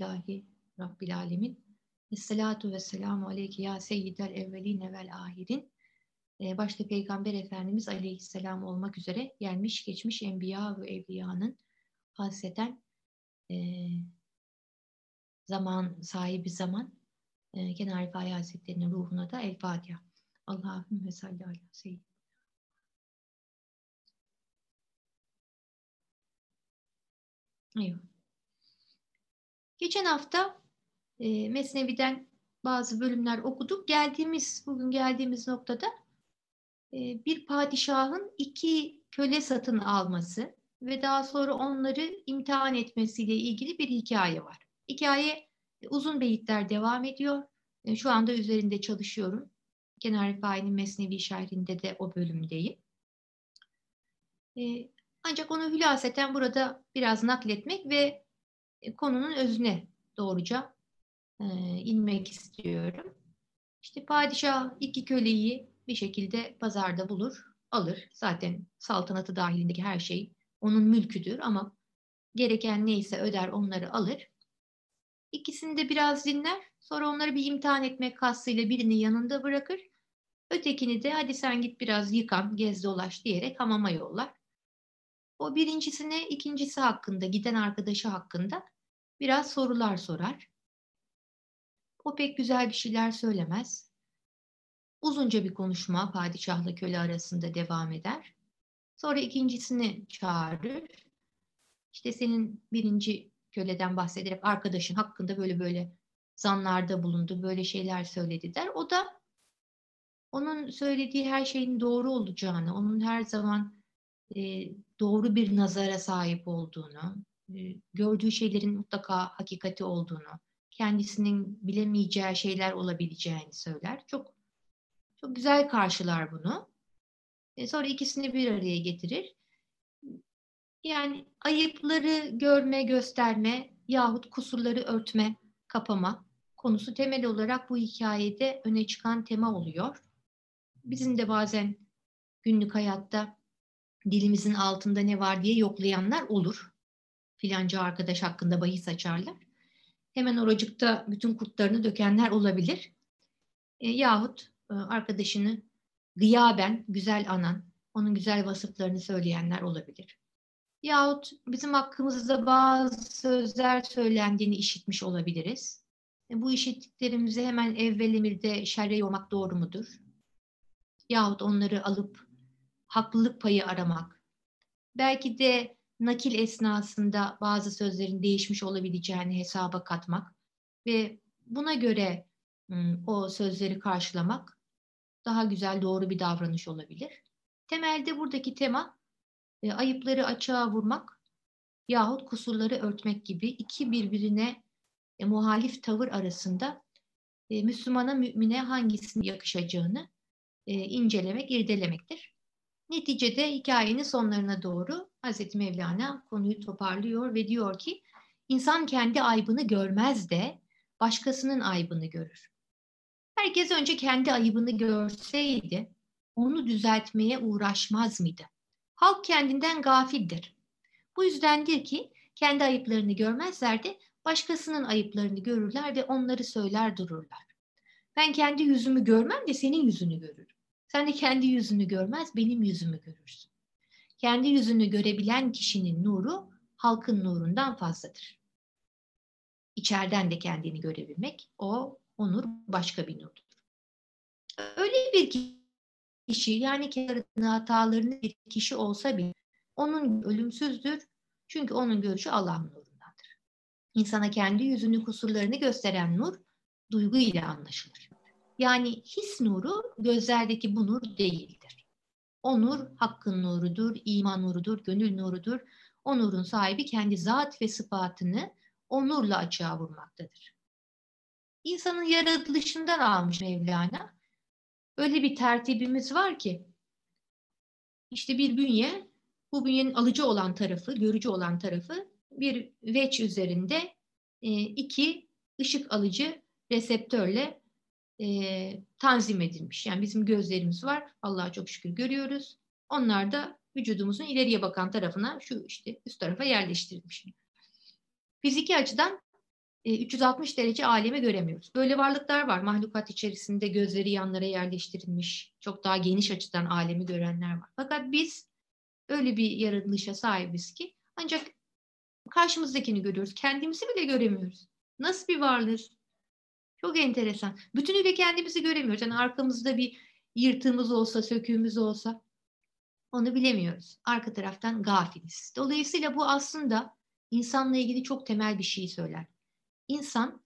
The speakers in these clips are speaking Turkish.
Elhamdülillahi Rabbil Alemin. Esselatu ve selamu aleyke ya seyyidel evveline vel ahirin. Ee, başta Peygamber Efendimiz aleyhisselam olmak üzere gelmiş geçmiş enbiya ve evliyanın hasreten e, zaman sahibi zaman e, Kenar Rifai Hazretleri'nin ruhuna da El Fatiha. Allahümme salli ala seyyid. Eyvallah. Geçen hafta e, Mesnevi'den bazı bölümler okuduk. Geldiğimiz, bugün geldiğimiz noktada e, bir padişahın iki köle satın alması ve daha sonra onları imtihan etmesiyle ilgili bir hikaye var. Hikaye uzun beyitler devam ediyor. E, şu anda üzerinde çalışıyorum. Kenar Rifai'nin Mesnevi şerhinde de o bölümdeyim. E, ancak onu hülaseten burada biraz nakletmek ve e, konunun özüne doğruca e, inmek istiyorum. İşte padişah iki köleyi bir şekilde pazarda bulur, alır. Zaten saltanatı dahilindeki her şey onun mülküdür ama gereken neyse öder onları alır. İkisini de biraz dinler. Sonra onları bir imtihan etmek kastıyla birini yanında bırakır. Ötekini de hadi sen git biraz yıkan, gez dolaş diyerek hamama yollar. O birincisine ikincisi hakkında, giden arkadaşı hakkında biraz sorular sorar. O pek güzel bir şeyler söylemez. Uzunca bir konuşma padişahla köle arasında devam eder. Sonra ikincisini çağırır. İşte senin birinci köleden bahsederek arkadaşın hakkında böyle böyle zanlarda bulundu, böyle şeyler söyledi der. O da onun söylediği her şeyin doğru olacağını, onun her zaman e, doğru bir nazara sahip olduğunu, e, gördüğü şeylerin mutlaka hakikati olduğunu, kendisinin bilemeyeceği şeyler olabileceğini söyler. Çok çok güzel karşılar bunu. E, sonra ikisini bir araya getirir. Yani ayıpları görme, gösterme yahut kusurları örtme, kapama konusu temel olarak bu hikayede öne çıkan tema oluyor. Bizim de bazen günlük hayatta dilimizin altında ne var diye yoklayanlar olur. Filanca arkadaş hakkında bahis açarlar. Hemen oracıkta bütün kurtlarını dökenler olabilir. E, yahut e, arkadaşını gıyaben güzel anan, onun güzel vasıflarını söyleyenler olabilir. Yahut bizim hakkımızda bazı sözler söylendiğini işitmiş olabiliriz. E, bu işittiklerimizi hemen evvel emirde şerre yormak doğru mudur? Yahut onları alıp haklılık payı aramak. Belki de nakil esnasında bazı sözlerin değişmiş olabileceğini hesaba katmak ve buna göre o sözleri karşılamak daha güzel doğru bir davranış olabilir. Temelde buradaki tema e, ayıpları açığa vurmak yahut kusurları örtmek gibi iki birbirine e, muhalif tavır arasında e, Müslümana mümine hangisinin yakışacağını incelemek, irdelemektir. Neticede hikayenin sonlarına doğru Hz. Mevlana konuyu toparlıyor ve diyor ki insan kendi aybını görmez de başkasının aybını görür. Herkes önce kendi ayıbını görseydi onu düzeltmeye uğraşmaz mıydı? Halk kendinden gafildir. Bu yüzdendir ki kendi ayıplarını görmezler de başkasının ayıplarını görürler ve onları söyler dururlar. Ben kendi yüzümü görmem de senin yüzünü görürüm. Sen de kendi yüzünü görmez, benim yüzümü görürsün. Kendi yüzünü görebilen kişinin nuru halkın nurundan fazladır. İçeriden de kendini görebilmek, o, o nur başka bir nurdur. Öyle bir kişi, yani kendi hatalarını bir kişi olsa bile onun ölümsüzdür. Çünkü onun görüşü Allah'ın nurundandır. İnsana kendi yüzünü, kusurlarını gösteren nur, duygu ile anlaşılır. Yani his nuru gözlerdeki bu nur değildir. O nur hakkın nurudur, iman nurudur, gönül nurudur. O nurun sahibi kendi zat ve sıfatını o nurla açığa vurmaktadır. İnsanın yaratılışından almış Mevlana. Öyle bir tertibimiz var ki işte bir bünye, bu bünyenin alıcı olan tarafı, görücü olan tarafı bir veç üzerinde e, iki ışık alıcı reseptörle e, tanzim edilmiş. Yani bizim gözlerimiz var. Allah'a çok şükür görüyoruz. Onlar da vücudumuzun ileriye bakan tarafına şu işte üst tarafa yerleştirilmiş. fiziki açıdan 360 e, derece alemi göremiyoruz. Böyle varlıklar var. Mahlukat içerisinde gözleri yanlara yerleştirilmiş, çok daha geniş açıdan alemi görenler var. Fakat biz öyle bir yaratılışa sahibiz ki ancak karşımızdakini görüyoruz. Kendimizi bile göremiyoruz. Nasıl bir varlığız? Çok enteresan. Bütünüyle kendimizi göremiyoruz. Yani arkamızda bir yırtığımız olsa, söküğümüz olsa onu bilemiyoruz. Arka taraftan gafiliz. Dolayısıyla bu aslında insanla ilgili çok temel bir şey söyler. İnsan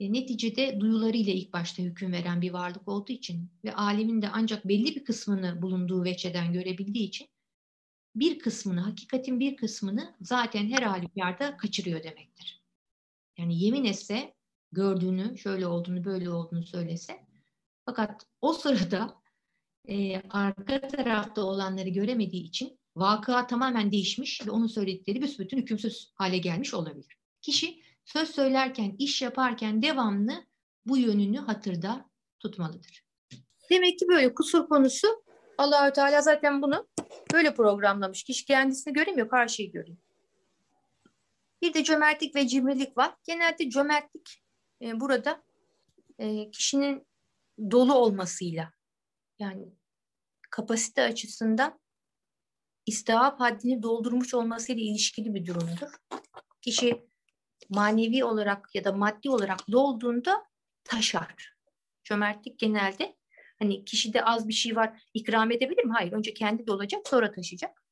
e, neticede duyularıyla ilk başta hüküm veren bir varlık olduğu için ve alemin de ancak belli bir kısmını bulunduğu veçeden görebildiği için bir kısmını, hakikatin bir kısmını zaten her halükarda kaçırıyor demektir. Yani yemin etse gördüğünü, şöyle olduğunu, böyle olduğunu söylese fakat o sırada e, arka tarafta olanları göremediği için vakıa tamamen değişmiş ve onun söyledikleri büsbütün hükümsüz hale gelmiş olabilir. Kişi söz söylerken, iş yaparken devamlı bu yönünü hatırda tutmalıdır. Demek ki böyle kusur konusu Allahü Teala zaten bunu böyle programlamış. Kişi kendisini göremiyor, karşıyı görüyor. Bir de cömertlik ve cimrilik var. Genelde cömertlik e, burada e, kişinin dolu olmasıyla yani kapasite açısından istihap haddini doldurmuş olmasıyla ilişkili bir durumdur. Kişi manevi olarak ya da maddi olarak dolduğunda taşar. Cömertlik genelde hani kişide az bir şey var ikram edebilir mi? Hayır. Önce kendi dolacak sonra taşıyacak.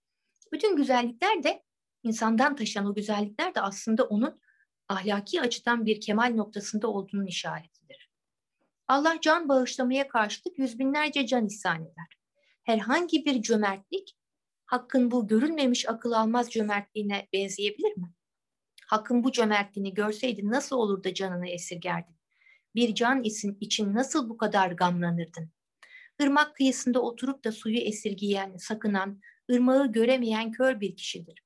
Bütün güzellikler de insandan taşıyan o güzellikler de aslında onun ahlaki açıdan bir kemal noktasında olduğunun işaretidir. Allah can bağışlamaya karşılık yüz binlerce can ihsan eder. Herhangi bir cömertlik Hakkın bu görülmemiş akıl almaz cömertliğine benzeyebilir mi? Hakkın bu cömertliğini görseydi nasıl olur da canını esirgerdin? Bir can için, için nasıl bu kadar gamlanırdın? Irmak kıyısında oturup da suyu esirgiyen, sakınan, ırmağı göremeyen kör bir kişidir.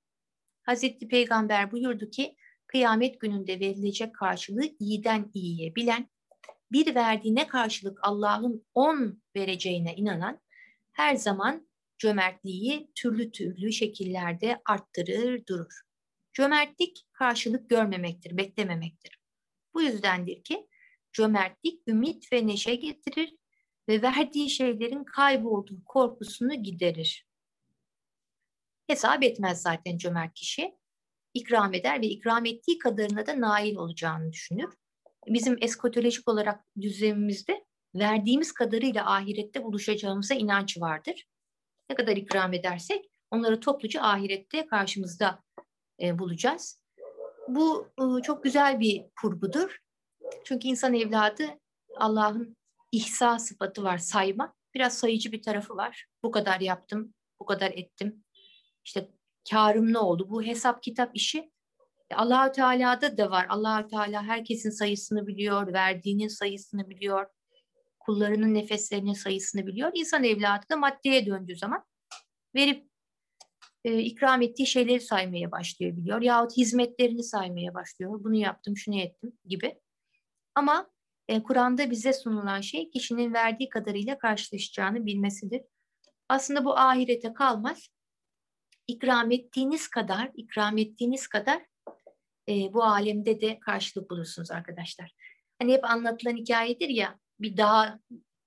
Hazreti Peygamber buyurdu ki, kıyamet gününde verilecek karşılığı iyiden iyiye bilen, bir verdiğine karşılık Allah'ın on vereceğine inanan, her zaman cömertliği türlü türlü şekillerde arttırır durur. Cömertlik karşılık görmemektir, beklememektir. Bu yüzdendir ki cömertlik ümit ve neşe getirir ve verdiği şeylerin kaybolduğu korkusunu giderir. Hesap etmez zaten cömert kişi. İkram eder ve ikram ettiği kadarına da nail olacağını düşünür. Bizim eskatolojik olarak düzenimizde verdiğimiz kadarıyla ahirette buluşacağımıza inanç vardır. Ne kadar ikram edersek onları topluca ahirette karşımızda e, bulacağız. Bu e, çok güzel bir kurgudur. Çünkü insan evladı Allah'ın ihsa sıfatı var, sayma. Biraz sayıcı bir tarafı var. Bu kadar yaptım, bu kadar ettim. İşte karım ne oldu? Bu hesap kitap işi Allahü Teala'da da var. Allahü Teala herkesin sayısını biliyor, verdiğinin sayısını biliyor, kullarının nefeslerinin sayısını biliyor. İnsan evladı da maddeye döndüğü zaman verip e, ikram ettiği şeyleri saymaya başlıyor biliyor. Yahut hizmetlerini saymaya başlıyor. Bunu yaptım, şunu ettim gibi. Ama e, Kur'an'da bize sunulan şey kişinin verdiği kadarıyla karşılaşacağını bilmesidir. Aslında bu ahirete kalmaz. İkram ettiğiniz kadar, ikram ettiğiniz kadar e, bu alemde de karşılık bulursunuz arkadaşlar. Hani hep anlatılan hikayedir ya, bir daha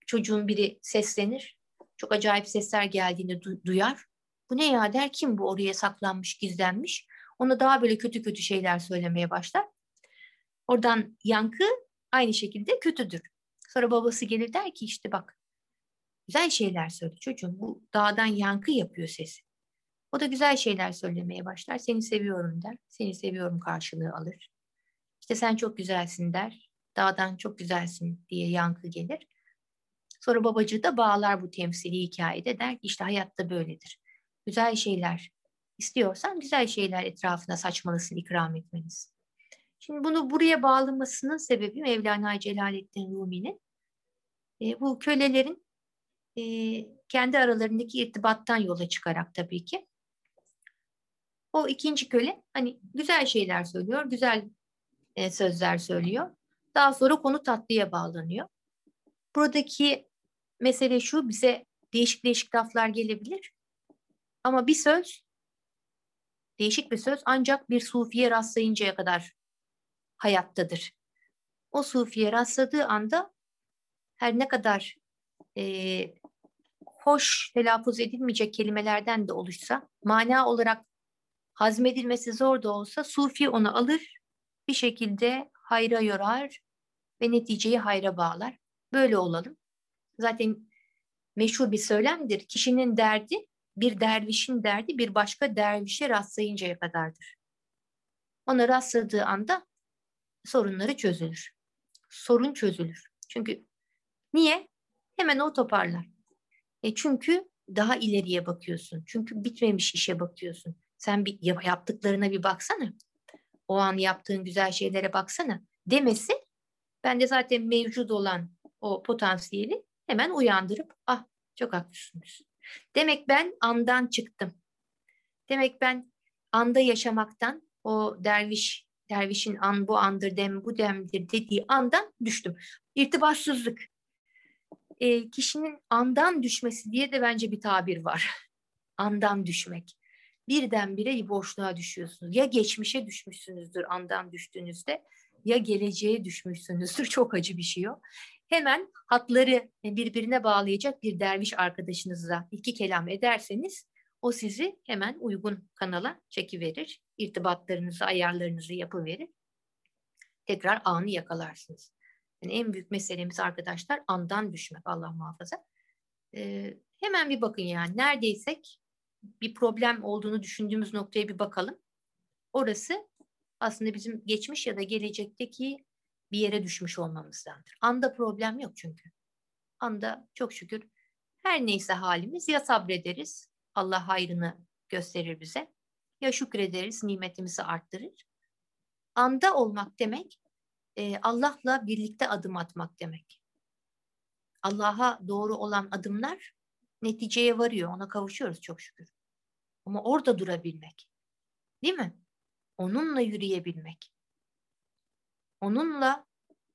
çocuğun biri seslenir, çok acayip sesler geldiğini du- duyar. Bu ne ya der kim bu oraya saklanmış, gizlenmiş. Ona daha böyle kötü kötü şeyler söylemeye başlar. Oradan yankı aynı şekilde kötüdür. Sonra babası gelir der ki işte bak güzel şeyler söyle çocuğum. Bu dağdan yankı yapıyor sesi. O da güzel şeyler söylemeye başlar. Seni seviyorum der. Seni seviyorum karşılığı alır. İşte sen çok güzelsin der. Dağdan çok güzelsin diye yankı gelir. Sonra babacığı da bağlar bu temsili hikayede der ki işte hayatta böyledir. Güzel şeyler istiyorsan güzel şeyler etrafına saçmalısın, ikram etmelisin. Şimdi bunu buraya bağlamasının sebebi Mevlana Celaleddin Rumi'nin e, bu kölelerin e, kendi aralarındaki irtibattan yola çıkarak tabii ki o ikinci köle hani güzel şeyler söylüyor, güzel e, sözler söylüyor. Daha sonra konu tatlıya bağlanıyor. Buradaki mesele şu bize değişik değişik laflar gelebilir. Ama bir söz değişik bir söz ancak bir sufiye rastlayıncaya kadar hayattadır. O sufiye rastladığı anda her ne kadar e, hoş telaffuz edilmeyecek kelimelerden de oluşsa, mana olarak hazmedilmesi zor da olsa sufi onu alır, bir şekilde hayra yorar ve neticeyi hayra bağlar. Böyle olalım. Zaten meşhur bir söylemdir. Kişinin derdi bir dervişin derdi bir başka dervişe rastlayıncaya kadardır. Ona rastladığı anda sorunları çözülür. Sorun çözülür. Çünkü niye? Hemen o toparlar. E çünkü daha ileriye bakıyorsun. Çünkü bitmemiş işe bakıyorsun. Sen bir yaptıklarına bir baksana. O an yaptığın güzel şeylere baksana. Demesi ben de zaten mevcut olan o potansiyeli hemen uyandırıp ah çok haklısınız. Demek ben andan çıktım. Demek ben anda yaşamaktan o derviş dervişin an bu andır dem bu demdir dediği andan düştüm. İrtibatsızlık. E, kişinin andan düşmesi diye de bence bir tabir var. andan düşmek. Birdenbire boşluğa düşüyorsunuz. Ya geçmişe düşmüşsünüzdür andan düştüğünüzde ya geleceğe düşmüşsünüzdür. Çok acı bir şey o hemen hatları birbirine bağlayacak bir derviş arkadaşınızla iki kelam ederseniz o sizi hemen uygun kanala çekiverir. İrtibatlarınızı, ayarlarınızı yapıverir. Tekrar anı yakalarsınız. Yani en büyük meselemiz arkadaşlar andan düşmek Allah muhafaza. Ee, hemen bir bakın yani neredeysek bir problem olduğunu düşündüğümüz noktaya bir bakalım. Orası aslında bizim geçmiş ya da gelecekteki bir yere düşmüş olmamızdandır. Anda problem yok çünkü. Anda çok şükür her neyse halimiz ya sabrederiz, Allah hayrını gösterir bize, ya şükrederiz, nimetimizi arttırır. Anda olmak demek, e, Allah'la birlikte adım atmak demek. Allah'a doğru olan adımlar neticeye varıyor, ona kavuşuyoruz çok şükür. Ama orada durabilmek, değil mi? Onunla yürüyebilmek onunla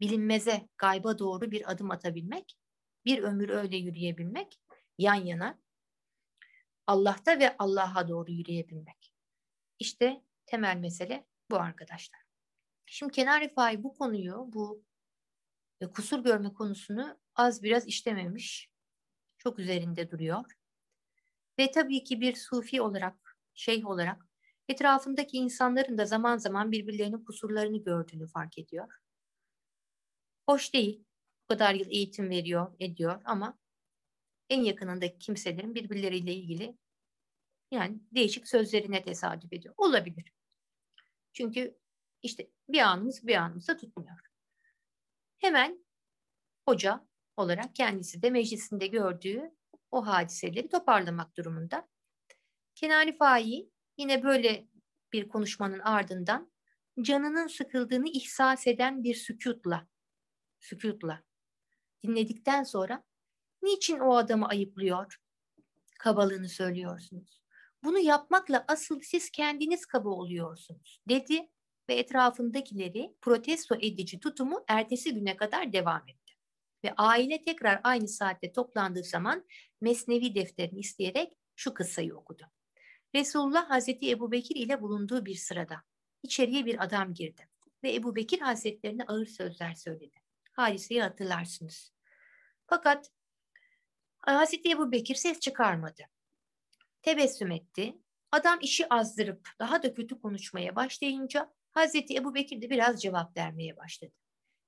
bilinmeze, gayba doğru bir adım atabilmek, bir ömür öyle yürüyebilmek, yan yana Allah'ta ve Allah'a doğru yürüyebilmek. İşte temel mesele bu arkadaşlar. Şimdi Kenar Rifai bu konuyu, bu e, kusur görme konusunu az biraz işlememiş. Çok üzerinde duruyor. Ve tabii ki bir sufi olarak, şeyh olarak Etrafındaki insanların da zaman zaman birbirlerinin kusurlarını gördüğünü fark ediyor. Hoş değil. Bu kadar yıl eğitim veriyor, ediyor ama en yakınındaki kimselerin birbirleriyle ilgili yani değişik sözlerine tesadüf ediyor. Olabilir. Çünkü işte bir anımız bir anımızda tutmuyor. Hemen hoca olarak kendisi de meclisinde gördüğü o hadiseleri toparlamak durumunda. Kenani Fahi Yine böyle bir konuşmanın ardından canının sıkıldığını ihsas eden bir sükutla, sükutla dinledikten sonra niçin o adamı ayıplıyor, kabalığını söylüyorsunuz? Bunu yapmakla asıl siz kendiniz kaba oluyorsunuz dedi ve etrafındakileri protesto edici tutumu ertesi güne kadar devam etti. Ve aile tekrar aynı saatte toplandığı zaman Mesnevi defterini isteyerek şu kıssayı okudu. Resulullah Hazreti Ebu Bekir ile bulunduğu bir sırada içeriye bir adam girdi ve Ebu Bekir Hazretlerine ağır sözler söyledi. Hadiseyi hatırlarsınız. Fakat Hazreti Ebu Bekir ses çıkarmadı. Tebessüm etti. Adam işi azdırıp daha da kötü konuşmaya başlayınca Hazreti Ebu Bekir de biraz cevap vermeye başladı.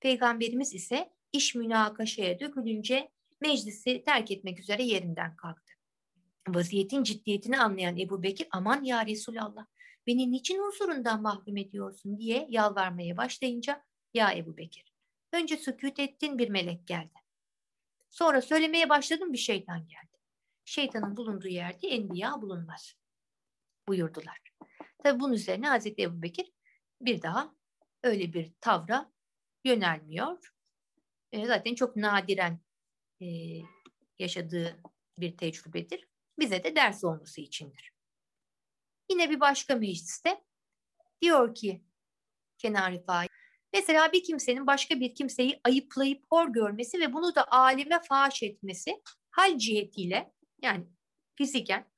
Peygamberimiz ise iş münakaşaya dökülünce meclisi terk etmek üzere yerinden kalktı vaziyetin ciddiyetini anlayan Ebu Bekir aman ya Resulallah beni niçin huzurundan mahrum ediyorsun diye yalvarmaya başlayınca ya Ebu Bekir önce sükut ettin bir melek geldi. Sonra söylemeye başladın bir şeytan geldi. Şeytanın bulunduğu yerde enbiya bulunmaz buyurdular. Tabi bunun üzerine Hazreti Ebu Bekir bir daha öyle bir tavra yönelmiyor. E, zaten çok nadiren e, yaşadığı bir tecrübedir bize de ders olması içindir. Yine bir başka mecliste diyor ki Kenar Rifai, mesela bir kimsenin başka bir kimseyi ayıplayıp hor görmesi ve bunu da alime faş etmesi hal cihetiyle yani fiziken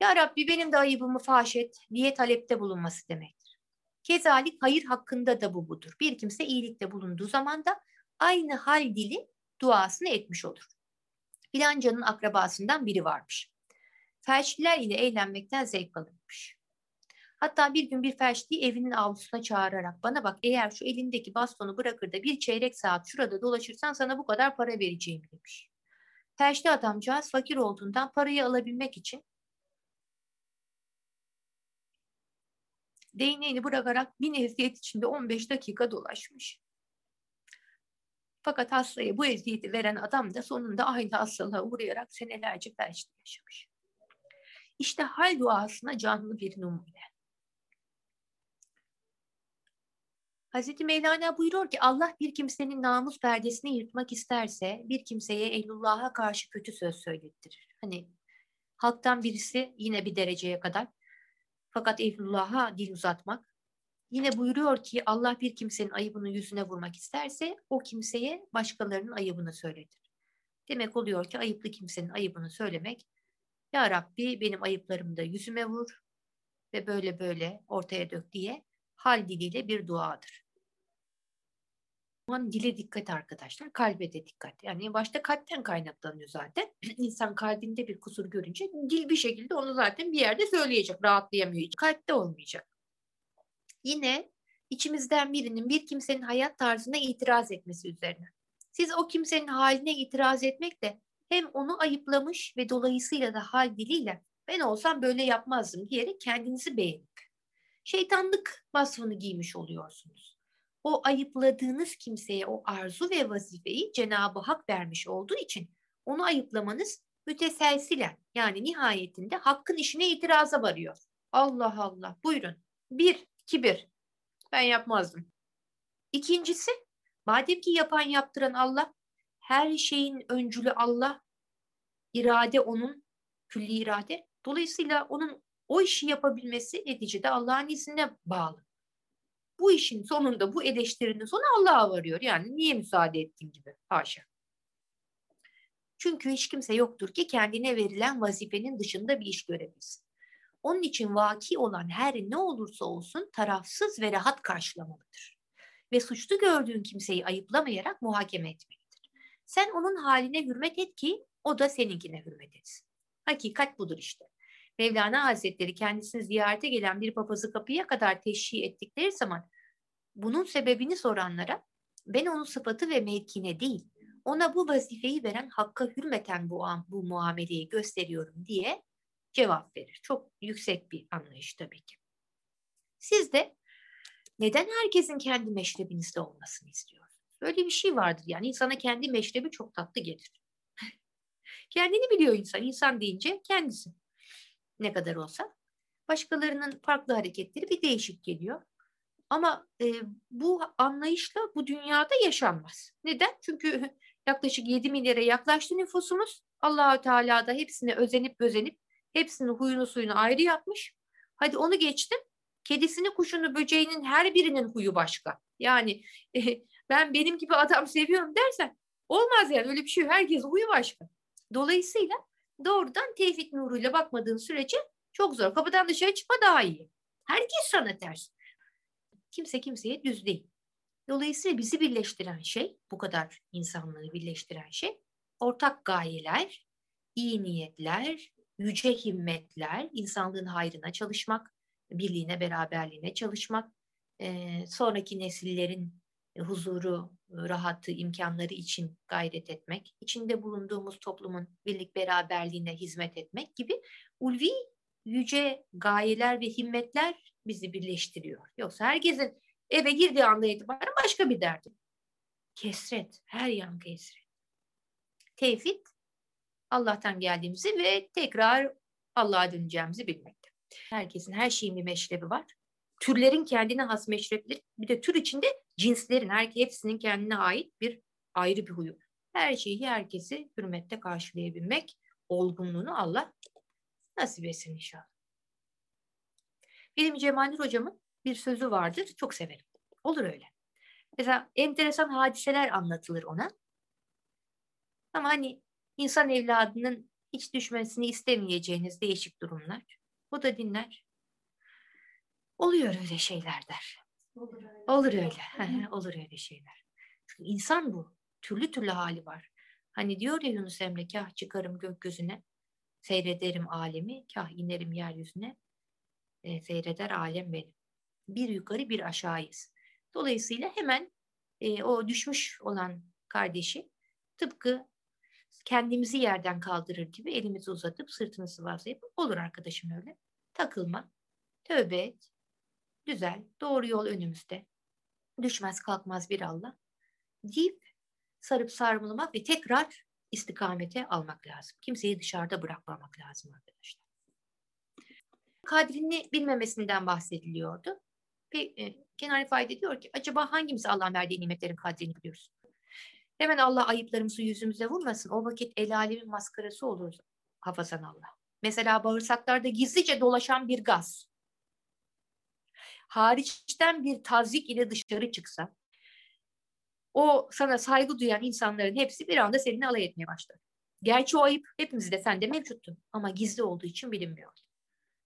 Ya Rabbi benim de ayıbımı faş et diye talepte bulunması demektir. Kezalik hayır hakkında da bu budur. Bir kimse iyilikte bulunduğu zaman da aynı hal dili duasını etmiş olur. Filancanın akrabasından biri varmış. Felçliler ile eğlenmekten zevk alırmış. Hatta bir gün bir felçliyi evinin avlusuna çağırarak bana bak eğer şu elindeki bastonu bırakır da bir çeyrek saat şurada dolaşırsan sana bu kadar para vereceğim demiş. Felçli adamcağız fakir olduğundan parayı alabilmek için değneğini bırakarak bin eziyet içinde 15 dakika dolaşmış. Fakat hastaya bu eziyeti veren adam da sonunda aynı hastalığa uğrayarak senelerce felçli yaşamış. İşte hal duasına canlı bir numune. Hazreti Mevlana buyuruyor ki Allah bir kimsenin namus perdesini yırtmak isterse bir kimseye ehlullah'a karşı kötü söz söylettirir. Hani halktan birisi yine bir dereceye kadar fakat ehlullah'a dil uzatmak. Yine buyuruyor ki Allah bir kimsenin ayıbını yüzüne vurmak isterse o kimseye başkalarının ayıbını söyletir. Demek oluyor ki ayıplı kimsenin ayıbını söylemek Ya Rabbi benim ayıplarımı da yüzüme vur ve böyle böyle ortaya dök diye hal diliyle bir duadır. Aman dile dikkat arkadaşlar, kalbe de dikkat. Yani başta kalpten kaynaklanıyor zaten. İnsan kalbinde bir kusur görünce dil bir şekilde onu zaten bir yerde söyleyecek, rahatlayamıyor. Kalpte olmayacak. Yine içimizden birinin bir kimsenin hayat tarzına itiraz etmesi üzerine. Siz o kimsenin haline itiraz etmekle hem onu ayıplamış ve dolayısıyla da hal diliyle ben olsam böyle yapmazdım diyerek kendinizi beğenip şeytanlık vasfını giymiş oluyorsunuz. O ayıpladığınız kimseye o arzu ve vazifeyi Cenab-ı Hak vermiş olduğu için onu ayıplamanız müteselsilen yani nihayetinde hakkın işine itiraza varıyor. Allah Allah buyurun. Bir, kibir. Ben yapmazdım. İkincisi madem ki yapan yaptıran Allah her şeyin öncülü Allah irade onun külli irade. Dolayısıyla onun o işi yapabilmesi neticede Allah'ın iznine bağlı. Bu işin sonunda bu eleştirinin sonu Allah'a varıyor. Yani niye müsaade ettin gibi. Haşa. Çünkü hiç kimse yoktur ki kendine verilen vazifenin dışında bir iş görebilsin. Onun için vaki olan her ne olursa olsun tarafsız ve rahat karşılamalıdır. Ve suçlu gördüğün kimseyi ayıplamayarak muhakeme etmelidir. Sen onun haline hürmet et ki o da seninkine hürmet etsin. Hakikat budur işte. Mevlana Hazretleri kendisini ziyarete gelen bir papazı kapıya kadar teşhi ettikleri zaman bunun sebebini soranlara ben onun sıfatı ve mevkine değil ona bu vazifeyi veren hakka hürmeten bu, bu muameleyi gösteriyorum diye cevap verir. Çok yüksek bir anlayış tabii ki. Siz de neden herkesin kendi meşrebinizde olmasını istiyorsunuz? Böyle bir şey vardır yani insana kendi meşrebi çok tatlı gelir. Kendini biliyor insan. İnsan deyince kendisi ne kadar olsa. Başkalarının farklı hareketleri bir değişik geliyor. Ama e, bu anlayışla bu dünyada yaşanmaz. Neden? Çünkü yaklaşık 7 milyara yaklaştı nüfusumuz. Allahü Teala da hepsine özenip gözenip hepsinin huyunu suyunu ayrı yapmış. Hadi onu geçtim. Kedisini, kuşunu, böceğinin her birinin huyu başka. Yani e, ben benim gibi adam seviyorum dersen olmaz yani öyle bir şey. Herkes huyu başka. Dolayısıyla doğrudan tevhid nuruyla bakmadığın sürece çok zor. Kapıdan dışarı çıkma daha iyi. Herkes sana ters. Kimse kimseye düz değil. Dolayısıyla bizi birleştiren şey, bu kadar insanları birleştiren şey, ortak gayeler, iyi niyetler, yüce himmetler, insanlığın hayrına çalışmak, birliğine, beraberliğine çalışmak, e, sonraki nesillerin huzuru, rahatı, imkanları için gayret etmek, içinde bulunduğumuz toplumun birlik beraberliğine hizmet etmek gibi ulvi yüce gayeler ve himmetler bizi birleştiriyor. Yoksa herkesin eve girdiği anda itibaren başka bir derdi. Kesret, her yan kesret. Tevhid, Allah'tan geldiğimizi ve tekrar Allah'a döneceğimizi bilmekte. Herkesin her şeyin bir meşrebi var. Türlerin kendine has meşrepleri, bir de tür içinde cinslerin, her hepsinin kendine ait bir ayrı bir huyu. Her şeyi, herkesi hürmette karşılayabilmek olgunluğunu Allah nasip etsin inşallah. Benim Cemaldir hocamın bir sözü vardır. Çok severim. Olur öyle. Mesela enteresan hadiseler anlatılır ona. Ama hani insan evladının hiç düşmesini istemeyeceğiniz değişik durumlar. O da dinler. Oluyor öyle şeyler der. Olur öyle. Olur öyle. Olur öyle şeyler. Çünkü insan bu. Türlü türlü hali var. Hani diyor ya Yunus Emre kah çıkarım gökyüzüne, seyrederim alemi, kah inerim yeryüzüne, e, seyreder alem benim. Bir yukarı bir aşağıyız. Dolayısıyla hemen e, o düşmüş olan kardeşi tıpkı kendimizi yerden kaldırır gibi elimizi uzatıp sırtını sıvazlayıp olur arkadaşım öyle. Takılma, tövbe et, güzel, doğru yol önümüzde. Düşmez kalkmaz bir Allah deyip sarıp sarmalamak ve tekrar istikamete almak lazım. Kimseyi dışarıda bırakmamak lazım arkadaşlar. Kadrini bilmemesinden bahsediliyordu. Ve e, Rifai diyor ki acaba hangimiz Allah'ın verdiği nimetlerin kadrini biliyoruz? Hemen Allah ayıplarımızı yüzümüze vurmasın. O vakit el alemin maskarası oluruz hafazan Allah. Mesela bağırsaklarda gizlice dolaşan bir gaz. Hariçten bir tazik ile dışarı çıksa o sana saygı duyan insanların hepsi bir anda seninle alay etmeye başlar. Gerçi o ayıp hepimizde sende mevcuttu ama gizli olduğu için bilinmiyor.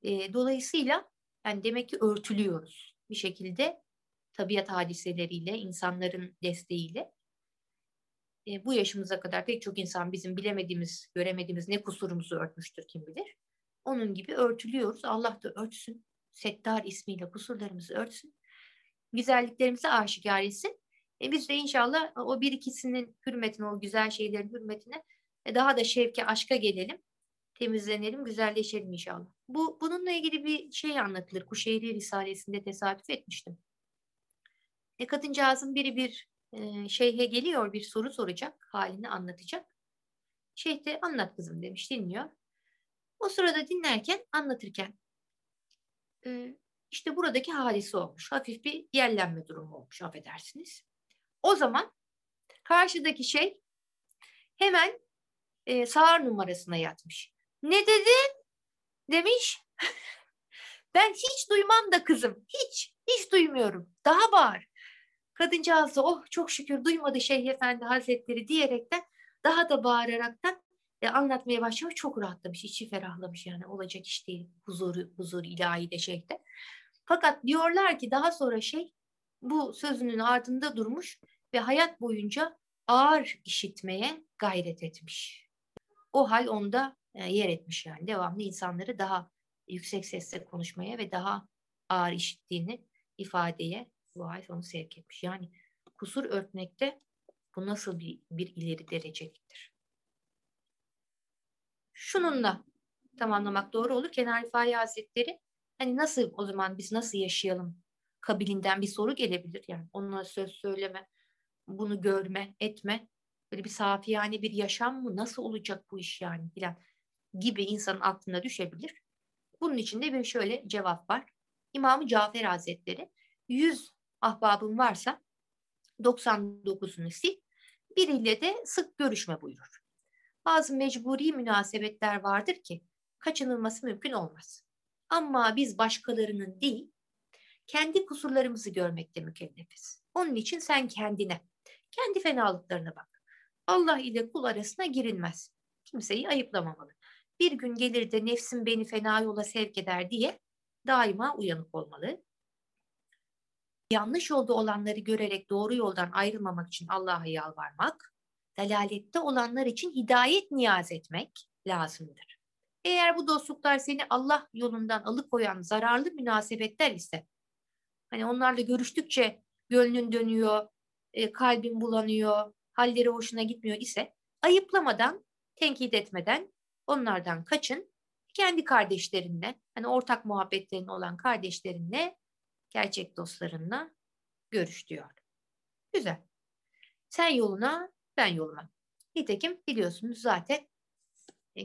E, dolayısıyla yani demek ki örtülüyoruz bir şekilde tabiat hadiseleriyle, insanların desteğiyle. E, bu yaşımıza kadar pek çok insan bizim bilemediğimiz, göremediğimiz ne kusurumuzu örtmüştür kim bilir. Onun gibi örtülüyoruz. Allah da örtsün. Settar ismiyle kusurlarımızı örtsün. Güzelliklerimizi aşikar etsin. E biz de inşallah o bir ikisinin hürmetine, o güzel şeylerin hürmetine e, daha da şevke, aşka gelelim. Temizlenelim, güzelleşelim inşallah. Bu Bununla ilgili bir şey anlatılır. Kuşeyri Risalesi'nde tesadüf etmiştim. E, kadıncağızın biri bir e, şeyhe geliyor, bir soru soracak, halini anlatacak. Şeyh de anlat kızım demiş, dinliyor. O sırada dinlerken, anlatırken işte buradaki hadise olmuş. Hafif bir yerlenme durumu olmuş, affedersiniz. O zaman karşıdaki şey hemen e, sağır numarasına yatmış. Ne dedin? Demiş. ben hiç duymam da kızım. Hiç, hiç duymuyorum. Daha bağır. Kadıncağız da oh çok şükür duymadı Şeyh Efendi Hazretleri diyerekten daha da bağıraraktan e, anlatmaya başlamış. Çok rahatlamış, içi ferahlamış yani olacak iş değil. Huzuru, huzur ilahi de şeyhte. Fakat diyorlar ki daha sonra şey bu sözünün ardında durmuş ve hayat boyunca ağır işitmeye gayret etmiş. O hal onda e, yer etmiş yani. Devamlı insanları daha yüksek sesle konuşmaya ve daha ağır işittiğini ifadeye bu hal onu sevk etmiş. Yani kusur örtmekte bu nasıl bir, bir ileri dereceliktir. Şununla tamamlamak doğru olur. Kenar Rifai Hazretleri hani nasıl o zaman biz nasıl yaşayalım kabilinden bir soru gelebilir. Yani onunla söz söyleme, bunu görme, etme. Böyle bir safiyane bir yaşam mı? Nasıl olacak bu iş yani filan gibi insanın aklına düşebilir. Bunun için de bir şöyle cevap var. İmam-ı Cafer Hazretleri 100 ahbabın varsa 99'unu sil, biriyle de sık görüşme buyurur. Bazı mecburi münasebetler vardır ki kaçınılması mümkün olmaz. Ama biz başkalarının değil, kendi kusurlarımızı görmekte mükellefiz. Onun için sen kendine, kendi fenalıklarına bak. Allah ile kul arasına girilmez. Kimseyi ayıplamamalı. Bir gün gelir de nefsim beni fena yola sevk eder diye daima uyanık olmalı. Yanlış yolda olanları görerek doğru yoldan ayrılmamak için Allah'a yalvarmak, dalalette olanlar için hidayet niyaz etmek lazımdır. Eğer bu dostluklar seni Allah yolundan alıkoyan zararlı münasebetler ise, hani onlarla görüştükçe gönlün dönüyor, e, kalbin bulanıyor, halleri hoşuna gitmiyor ise ayıplamadan, tenkit etmeden onlardan kaçın. Kendi kardeşlerinle, hani ortak muhabbetlerin olan kardeşlerinle, gerçek dostlarınla görüş diyor. Güzel. Sen yoluna, ben yoluma. Nitekim biliyorsunuz zaten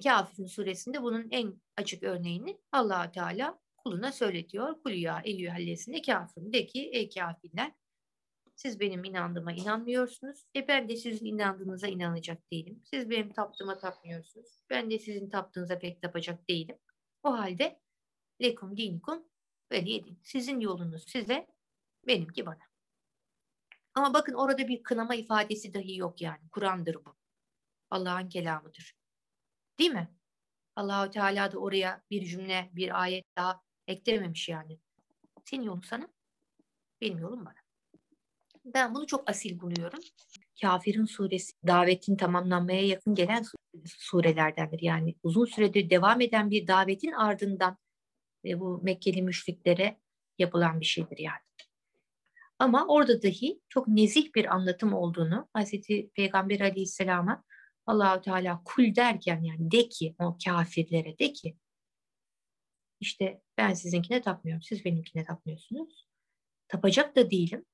Kafirun suresinde bunun en açık örneğini allah Teala kuluna söyletiyor. Kul ya eyyühellezine kafirun. De ki ey kafirler siz benim inandığıma inanmıyorsunuz. E ben de sizin inandığınıza inanacak değilim. Siz benim taptığıma tapmıyorsunuz. Ben de sizin taptığınıza pek tapacak değilim. O halde lekum dinikum veliyedin. Sizin yolunuz size, benimki bana. Ama bakın orada bir kınama ifadesi dahi yok yani. Kur'an'dır bu. Allah'ın kelamıdır. Değil mi? Allahü Teala da oraya bir cümle, bir ayet daha eklememiş yani. Senin yolun sana, benim yolum bana. Ben bunu çok asil buluyorum. Kafirin suresi davetin tamamlanmaya yakın gelen surelerdendir. Yani uzun süredir devam eden bir davetin ardından e, bu Mekkeli müşriklere yapılan bir şeydir yani. Ama orada dahi çok nezih bir anlatım olduğunu Hazreti Peygamber Aleyhisselam'a Allahu Teala kul derken yani de ki o kafirlere de ki işte ben sizinkine tapmıyorum. Siz benimkine tapmıyorsunuz. Tapacak da değilim.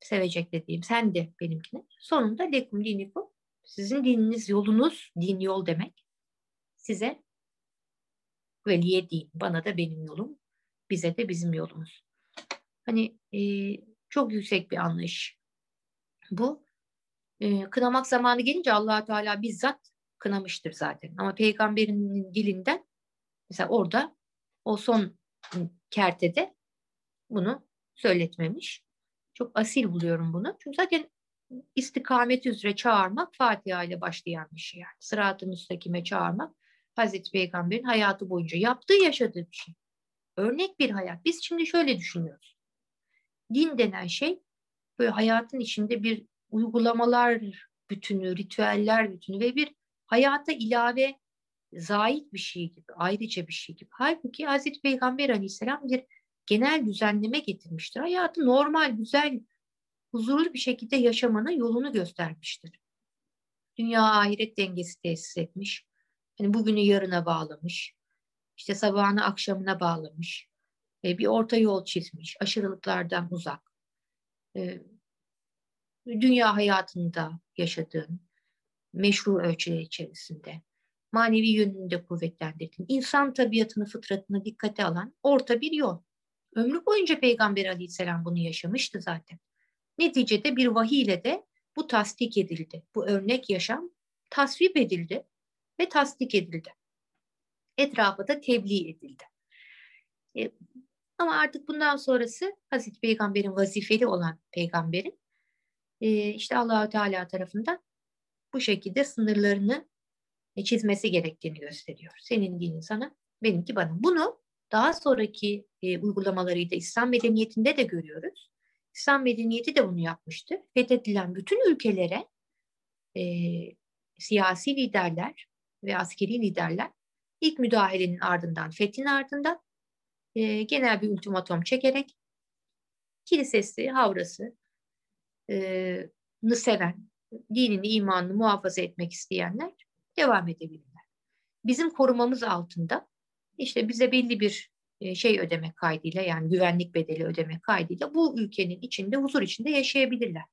Sevecek de değilim. Sen de benimkine. Sonunda lekum dinikum. Sizin dininiz yolunuz, din yol demek. Size veliye din. Bana da benim yolum. Bize de bizim yolumuz. Hani e, çok yüksek bir anlayış. Bu e, kınamak zamanı gelince allah Teala bizzat kınamıştır zaten. Ama peygamberin dilinden mesela orada o son kertede bunu söyletmemiş. Çok asil buluyorum bunu. Çünkü zaten istikamet üzere çağırmak Fatiha ile başlayan bir şey yani. Sırat-ı müstakime çağırmak Hazreti Peygamber'in hayatı boyunca yaptığı yaşadığı bir şey. Örnek bir hayat. Biz şimdi şöyle düşünüyoruz. Din denen şey böyle hayatın içinde bir uygulamalar bütünü, ritüeller bütünü ve bir hayata ilave zait bir şey gibi, ayrıca bir şey gibi. Halbuki Hazreti Peygamber Aleyhisselam bir genel düzenleme getirmiştir. Hayatı normal, güzel, huzurlu bir şekilde yaşamanın yolunu göstermiştir. Dünya ahiret dengesi tesis etmiş. Yani bugünü yarına bağlamış. İşte sabahını akşamına bağlamış. E, bir orta yol çizmiş. Aşırılıklardan uzak. E, dünya hayatında yaşadığın meşru ölçüler içerisinde manevi yönünü de kuvvetlendirdin. İnsan tabiatını, fıtratını dikkate alan orta bir yol. Ömrü boyunca Peygamber Aleyhisselam bunu yaşamıştı zaten. Neticede bir vahiy ile de bu tasdik edildi. Bu örnek yaşam tasvip edildi ve tasdik edildi. Etrafa da tebliğ edildi. E, ama artık bundan sonrası Hazreti Peygamber'in vazifeli olan peygamberin e, işte Allahu Teala tarafından bu şekilde sınırlarını çizmesi gerektiğini gösteriyor. Senin dinin sana, benimki bana. Bunu daha sonraki e, uygulamalarıyla İslam medeniyetinde de görüyoruz. İslam medeniyeti de bunu yapmıştır. Fethedilen bütün ülkelere e, siyasi liderler ve askeri liderler ilk müdahalenin ardından, fethin ardından e, genel bir ultimatom çekerek kilisesi, havrası e, seven, dinini, imanını muhafaza etmek isteyenler devam edebilirler. Bizim korumamız altında işte bize belli bir e, şey ödemek kaydıyla yani güvenlik bedeli ödemek kaydıyla bu ülkenin içinde huzur içinde yaşayabilirler.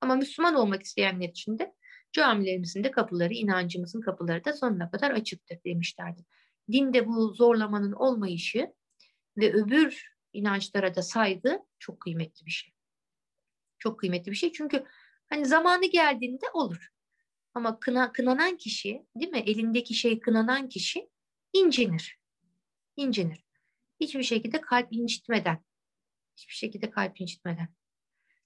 Ama Müslüman olmak isteyenler için de camilerimizin de kapıları, inancımızın kapıları da sonuna kadar açıktır demişlerdi. Dinde bu zorlamanın olmayışı ve öbür inançlara da saygı çok kıymetli bir şey. Çok kıymetli bir şey çünkü hani zamanı geldiğinde olur. Ama kına, kınanan kişi değil mi? Elindeki şey kınanan kişi incinir incinir. Hiçbir şekilde kalp incitmeden, hiçbir şekilde kalp incitmeden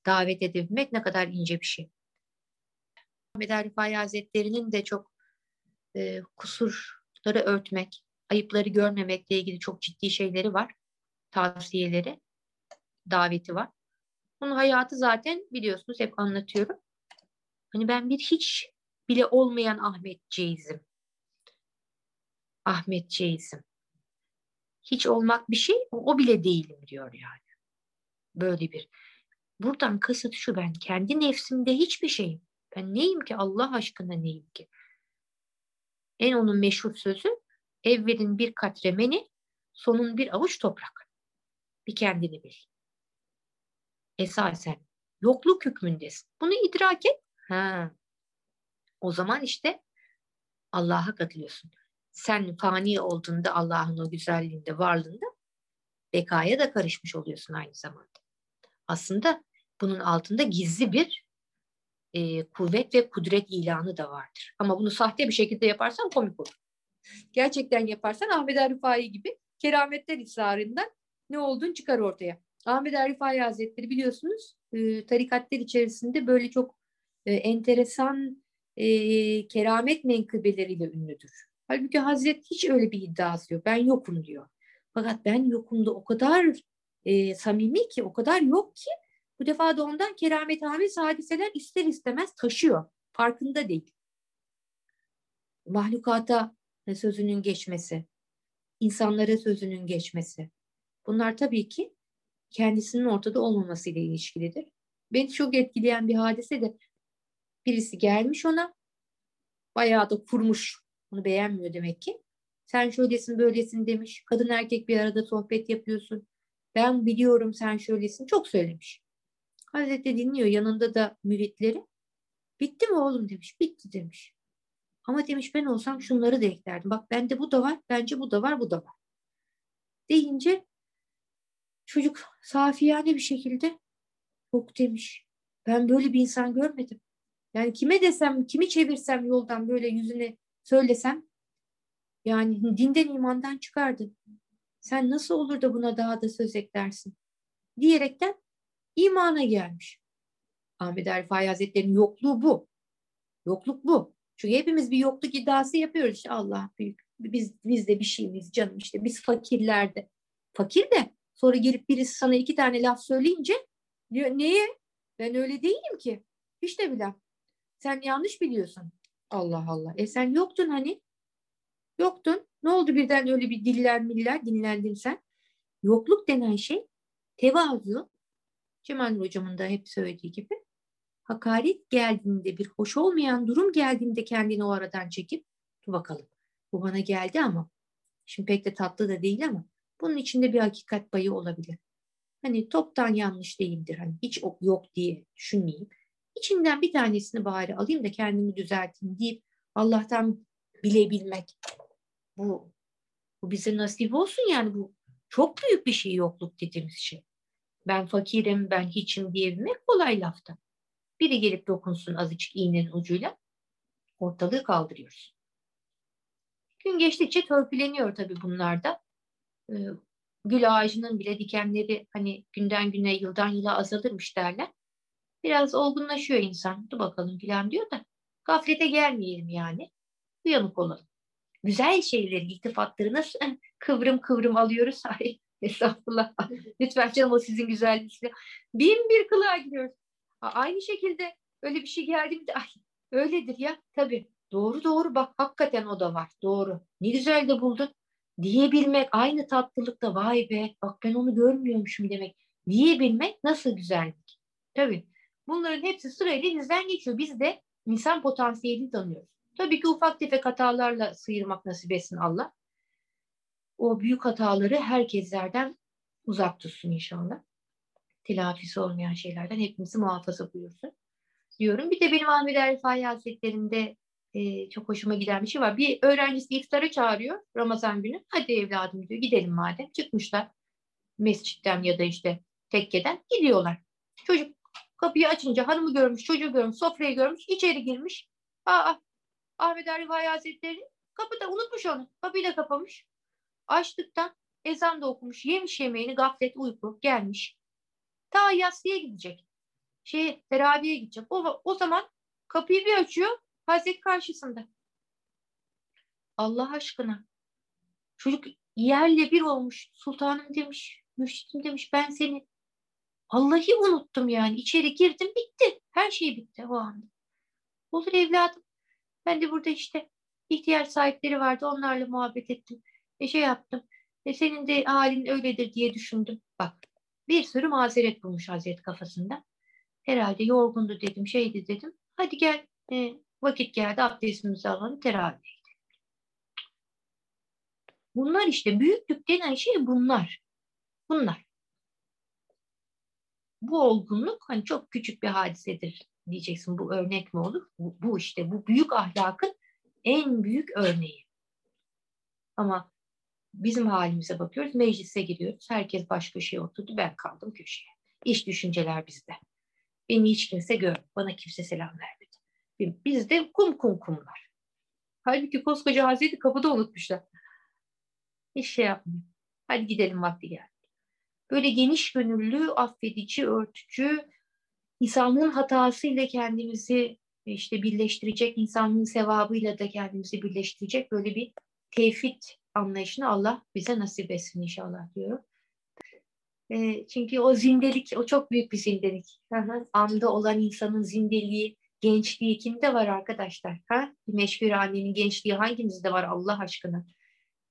davet edebilmek ne kadar ince bir şey. Ahmet Arifai Hazretleri'nin de çok e, kusurları örtmek, ayıpları görmemekle ilgili çok ciddi şeyleri var. Tavsiyeleri, daveti var. Onun hayatı zaten biliyorsunuz hep anlatıyorum. Hani ben bir hiç bile olmayan Ahmet Ceyiz'im. Ahmet Ceyiz'im hiç olmak bir şey o bile değilim diyor yani. Böyle bir. Buradan kasıt şu ben kendi nefsimde hiçbir şeyim. Ben neyim ki Allah aşkına neyim ki? En onun meşhur sözü evvelin bir katre meni sonun bir avuç toprak. Bir kendini bil. Esasen yokluk hükmündesin. Bunu idrak et. Ha. O zaman işte Allah'a katılıyorsun sen fani olduğunda Allah'ın o güzelliğinde, varlığında bekaya da karışmış oluyorsun aynı zamanda. Aslında bunun altında gizli bir e, kuvvet ve kudret ilanı da vardır. Ama bunu sahte bir şekilde yaparsan komik olur. Gerçekten yaparsan Ahmet Arifai gibi kerametler ısrarından ne olduğunu çıkar ortaya. Ahmet Arifai Hazretleri biliyorsunuz e, tarikatlar içerisinde böyle çok e, enteresan e, keramet menkıbeleriyle ünlüdür Halbuki Hazret hiç öyle bir iddiası yok. Ben yokum diyor. Fakat ben yokumda o kadar e, samimi ki, o kadar yok ki bu defa da ondan keramet hamiz hadiseler ister istemez taşıyor. Farkında değil. Mahlukata sözünün geçmesi, insanlara sözünün geçmesi. Bunlar tabii ki kendisinin ortada olmaması ile ilişkilidir. Beni çok etkileyen bir hadise de birisi gelmiş ona bayağı da kurmuş. Onu beğenmiyor demek ki. Sen şöylesin böylesin demiş. Kadın erkek bir arada sohbet yapıyorsun. Ben biliyorum sen şöylesin. Çok söylemiş. Hazreti dinliyor yanında da müritleri. Bitti mi oğlum demiş. Bitti demiş. Ama demiş ben olsam şunları da eklerdim. Bak bende bu da var. Bence bu da var. Bu da var. Deyince çocuk safiyane bir şekilde yok demiş. Ben böyle bir insan görmedim. Yani kime desem, kimi çevirsem yoldan böyle yüzüne söylesem yani dinden imandan çıkardı. Sen nasıl olur da buna daha da söz eklersin? Diyerekten imana gelmiş. Ahmet Erfai Hazretleri'nin yokluğu bu. Yokluk bu. Çünkü hepimiz bir yokluk iddiası yapıyoruz. İşte Allah büyük. Biz, biz de bir şeyimiz canım işte. Biz fakirlerde. Fakir de sonra gelip birisi sana iki tane laf söyleyince diyor neye? Ben öyle değilim ki. Hiç de bile. Sen yanlış biliyorsun. Allah Allah. E sen yoktun hani. Yoktun. Ne oldu birden öyle bir diller miller dinlendin sen? Yokluk denen şey tevazu. Cemal hocamın da hep söylediği gibi hakaret geldiğinde bir hoş olmayan durum geldiğinde kendini o aradan çekip dur bakalım bu bana geldi ama şimdi pek de tatlı da değil ama bunun içinde bir hakikat payı olabilir. Hani toptan yanlış değildir. Hani hiç yok diye düşünmeyeyim. İçinden bir tanesini bari alayım da kendimi düzelteyim deyip Allah'tan bilebilmek. Bu, bu bize nasip olsun yani bu çok büyük bir şey yokluk dediğimiz şey. Ben fakirim, ben hiçim diyebilmek kolay lafta. Biri gelip dokunsun azıcık iğnenin ucuyla ortalığı kaldırıyoruz. Gün geçtikçe törpüleniyor tabii bunlarda. Ee, gül ağacının bile dikenleri hani günden güne yıldan yıla azalırmış derler. Biraz olgunlaşıyor insan. Dur bakalım filan diyor da gaflete gelmeyelim yani. Uyanık olalım. Güzel şeyleri, iltifatları nasıl kıvrım kıvrım alıyoruz. Ay estağfurullah. Lütfen canım o sizin güzelliğiniz. Bin bir kılığa giriyoruz. Aynı şekilde öyle bir şey geldiğimde ay öyledir ya tabii. Doğru doğru bak hakikaten o da var. Doğru. Ne güzel de buldun. Diyebilmek aynı tatlılıkta vay be bak ben onu görmüyormuşum demek. Diyebilmek nasıl güzellik. Tabii. Bunların hepsi sırayla bizden geçiyor. Biz de insan potansiyelini tanıyoruz. Tabii ki ufak tefek hatalarla sıyırmak nasip etsin Allah. O büyük hataları herkeslerden uzak tutsun inşallah. Telafisi olmayan şeylerden hepimizi muhafaza buyursun diyorum. Bir de benim Ahmet Erfai Hazretleri'nde e, çok hoşuma giden bir şey var. Bir öğrencisi iftara çağırıyor Ramazan günü. Hadi evladım diyor gidelim madem. Çıkmışlar mescitten ya da işte tekkeden gidiyorlar. Çocuk Kapıyı açınca hanımı görmüş, çocuğu görmüş, sofrayı görmüş, içeri girmiş. Aa, Ahmet Ali Rifai Hazretleri kapıda unutmuş onu. Kapıyı da kapamış. Açtıktan ezan da okumuş, yemiş yemeğini, gaflet, uyku gelmiş. Ta yatsıya gidecek. Şey, teraviye gidecek. O, o zaman kapıyı bir açıyor, Hazret karşısında. Allah aşkına. Çocuk yerle bir olmuş. Sultanım demiş, müşritim demiş. Ben seni Vallahi unuttum yani. İçeri girdim bitti. Her şey bitti o anda. Olur evladım. Ben de burada işte ihtiyaç sahipleri vardı. Onlarla muhabbet ettim. E şey yaptım. E senin de halin öyledir diye düşündüm. Bak bir sürü mazeret bulmuş Hazret kafasında. Herhalde yorgundu dedim, şeydi dedim. Hadi gel e, vakit geldi abdestimizi alalım teravih Bunlar işte büyüklük denen şey bunlar. Bunlar bu olgunluk hani çok küçük bir hadisedir diyeceksin. Bu örnek mi olur? Bu, bu işte bu büyük ahlakın en büyük örneği. Ama bizim halimize bakıyoruz. Meclise giriyoruz. Herkes başka şey oturdu. Ben kaldım köşeye. İş düşünceler bizde. Beni hiç kimse gör. Bana kimse selam vermedi. Bizde kum kum kumlar. Halbuki koskoca Hazreti kapıda unutmuşlar. Hiç şey yapmıyor. Hadi gidelim vakti geldi böyle geniş gönüllü, affedici, örtücü, insanlığın hatasıyla kendimizi işte birleştirecek, insanlığın sevabıyla da kendimizi birleştirecek böyle bir tevhid anlayışını Allah bize nasip etsin inşallah diyorum. E, çünkü o zindelik, o çok büyük bir zindelik. Anda olan insanın zindeliği, gençliği kimde var arkadaşlar? Ha? Meşgul annenin gençliği hangimizde var Allah aşkına?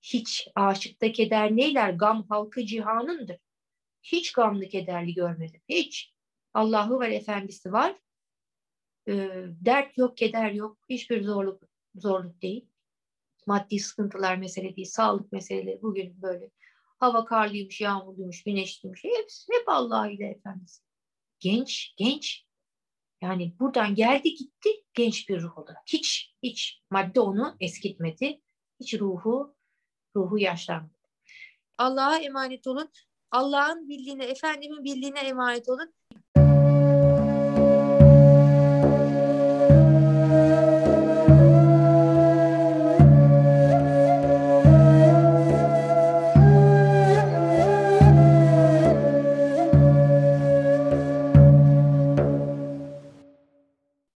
Hiç aşıkta keder neyler? Gam halkı cihanındır. Hiç gamlı kederli görmedim. Hiç. Allah'ı var, efendisi var. E, dert yok, keder yok. Hiçbir zorluk zorluk değil. Maddi sıkıntılar mesele değil. Sağlık meseleleri bugün böyle. Hava karlıymış, yağmurluymuş, güneşliymiş. Hepsi, hep Allah ile efendisi. Genç, genç. Yani buradan geldi gitti genç bir ruh olarak. Hiç, hiç madde onu eskitmedi. Hiç ruhu, ruhu yaşlanmadı. Allah'a emanet olun. Allah'ın bildiğine, Efendimin bildiğine emanet olun.